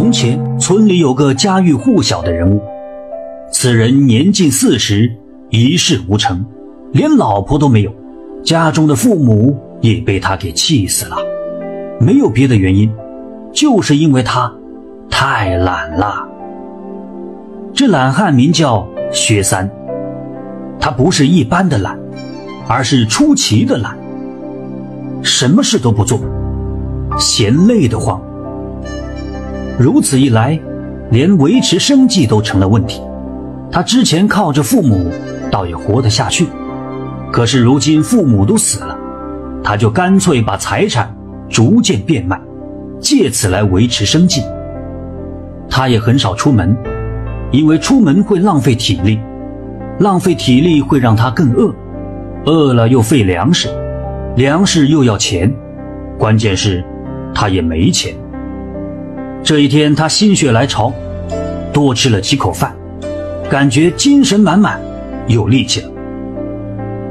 从前，村里有个家喻户晓的人物，此人年近四十，一事无成，连老婆都没有，家中的父母也被他给气死了。没有别的原因，就是因为他太懒了。这懒汉名叫薛三，他不是一般的懒，而是出奇的懒，什么事都不做，嫌累得慌。如此一来，连维持生计都成了问题。他之前靠着父母，倒也活得下去。可是如今父母都死了，他就干脆把财产逐渐变卖，借此来维持生计。他也很少出门，因为出门会浪费体力，浪费体力会让他更饿，饿了又费粮食，粮食又要钱，关键是，他也没钱。这一天，他心血来潮，多吃了几口饭，感觉精神满满，有力气了。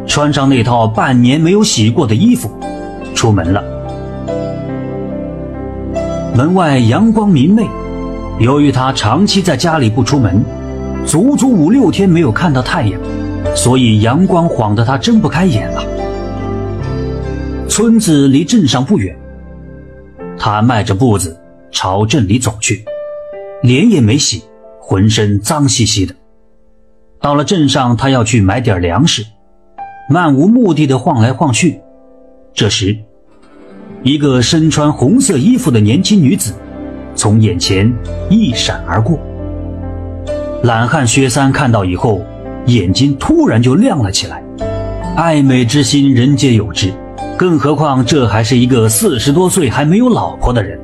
穿上那套半年没有洗过的衣服，出门了。门外阳光明媚，由于他长期在家里不出门，足足五六天没有看到太阳，所以阳光晃得他睁不开眼了。村子离镇上不远，他迈着步子。朝镇里走去，脸也没洗，浑身脏兮兮的。到了镇上，他要去买点粮食，漫无目的的晃来晃去。这时，一个身穿红色衣服的年轻女子从眼前一闪而过。懒汉薛三看到以后，眼睛突然就亮了起来。爱美之心，人皆有之，更何况这还是一个四十多岁还没有老婆的人。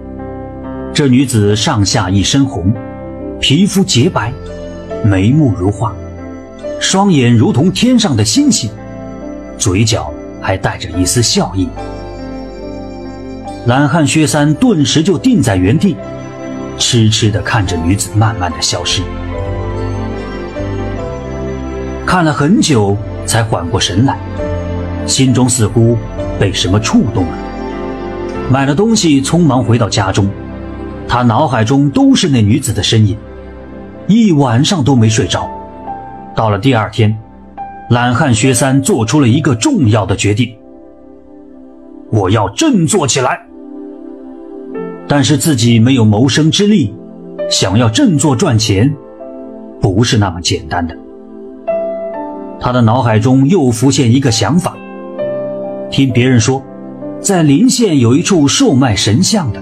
这女子上下一身红，皮肤洁白，眉目如画，双眼如同天上的星星，嘴角还带着一丝笑意。懒汉薛三顿时就定在原地，痴痴地看着女子慢慢的消失，看了很久才缓过神来，心中似乎被什么触动了，买了东西，匆忙回到家中。他脑海中都是那女子的身影，一晚上都没睡着。到了第二天，懒汉薛三做出了一个重要的决定：我要振作起来。但是自己没有谋生之力，想要振作赚钱，不是那么简单的。他的脑海中又浮现一个想法：听别人说，在临县有一处售卖神像的。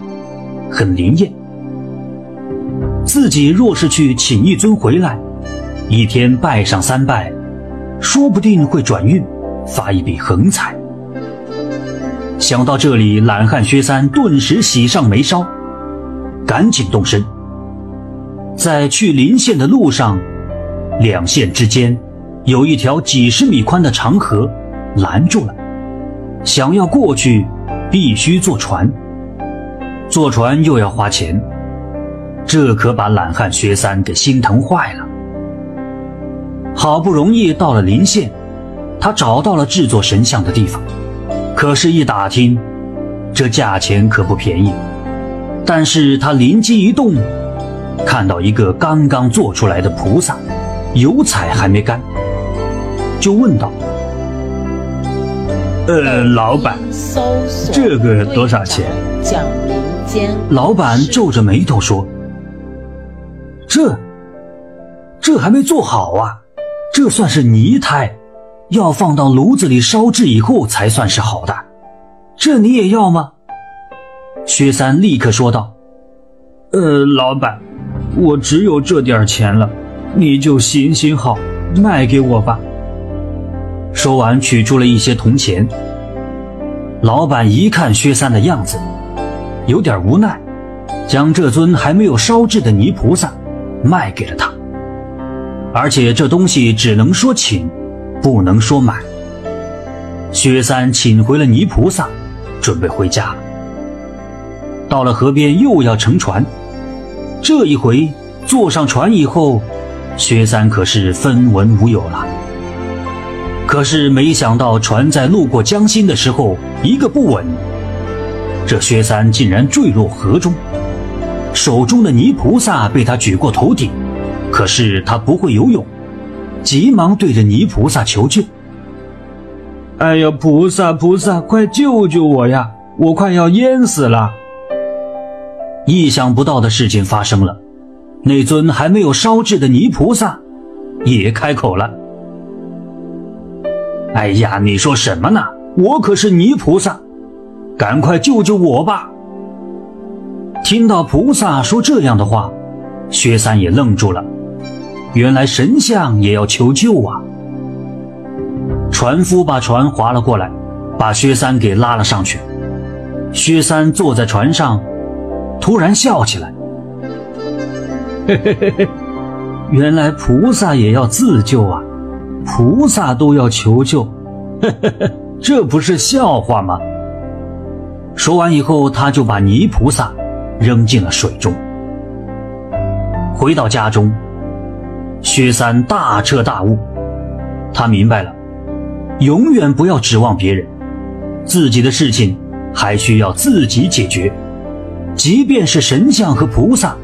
很灵验。自己若是去请一尊回来，一天拜上三拜，说不定会转运，发一笔横财。想到这里，懒汉薛三顿时喜上眉梢，赶紧动身。在去临县的路上，两县之间有一条几十米宽的长河，拦住了。想要过去，必须坐船。坐船又要花钱，这可把懒汉薛三给心疼坏了。好不容易到了临县，他找到了制作神像的地方，可是，一打听，这价钱可不便宜。但是他灵机一动，看到一个刚刚做出来的菩萨，油彩还没干，就问道：“呃，老板，这个多少钱？”老板皱着眉头说：“这，这还没做好啊，这算是泥胎，要放到炉子里烧制以后才算是好的。这你也要吗？”薛三立刻说道：“呃，老板，我只有这点钱了，你就行行好，卖给我吧。”说完，取出了一些铜钱。老板一看薛三的样子。有点无奈，将这尊还没有烧制的泥菩萨卖给了他，而且这东西只能说请，不能说买。薛三请回了泥菩萨，准备回家了。到了河边，又要乘船，这一回坐上船以后，薛三可是分文无有了。可是没想到，船在路过江心的时候，一个不稳。这薛三竟然坠落河中，手中的泥菩萨被他举过头顶，可是他不会游泳，急忙对着泥菩萨求救：“哎呀，菩萨菩萨，快救救我呀！我快要淹死了！”意想不到的事情发生了，那尊还没有烧制的泥菩萨也开口了：“哎呀，你说什么呢？我可是泥菩萨，赶快救救我吧！”听到菩萨说这样的话，薛三也愣住了。原来神像也要求救啊！船夫把船划了过来，把薛三给拉了上去。薛三坐在船上，突然笑起来：“嘿嘿嘿嘿，原来菩萨也要自救啊！菩萨都要求救，嘿嘿嘿，这不是笑话吗？”说完以后，他就把泥菩萨。扔进了水中。回到家中，薛三大彻大悟，他明白了，永远不要指望别人，自己的事情还需要自己解决。即便是神像和菩萨，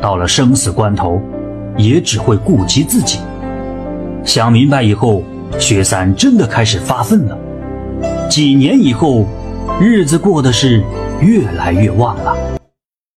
到了生死关头，也只会顾及自己。想明白以后，薛三真的开始发奋了。几年以后，日子过得是越来越旺了。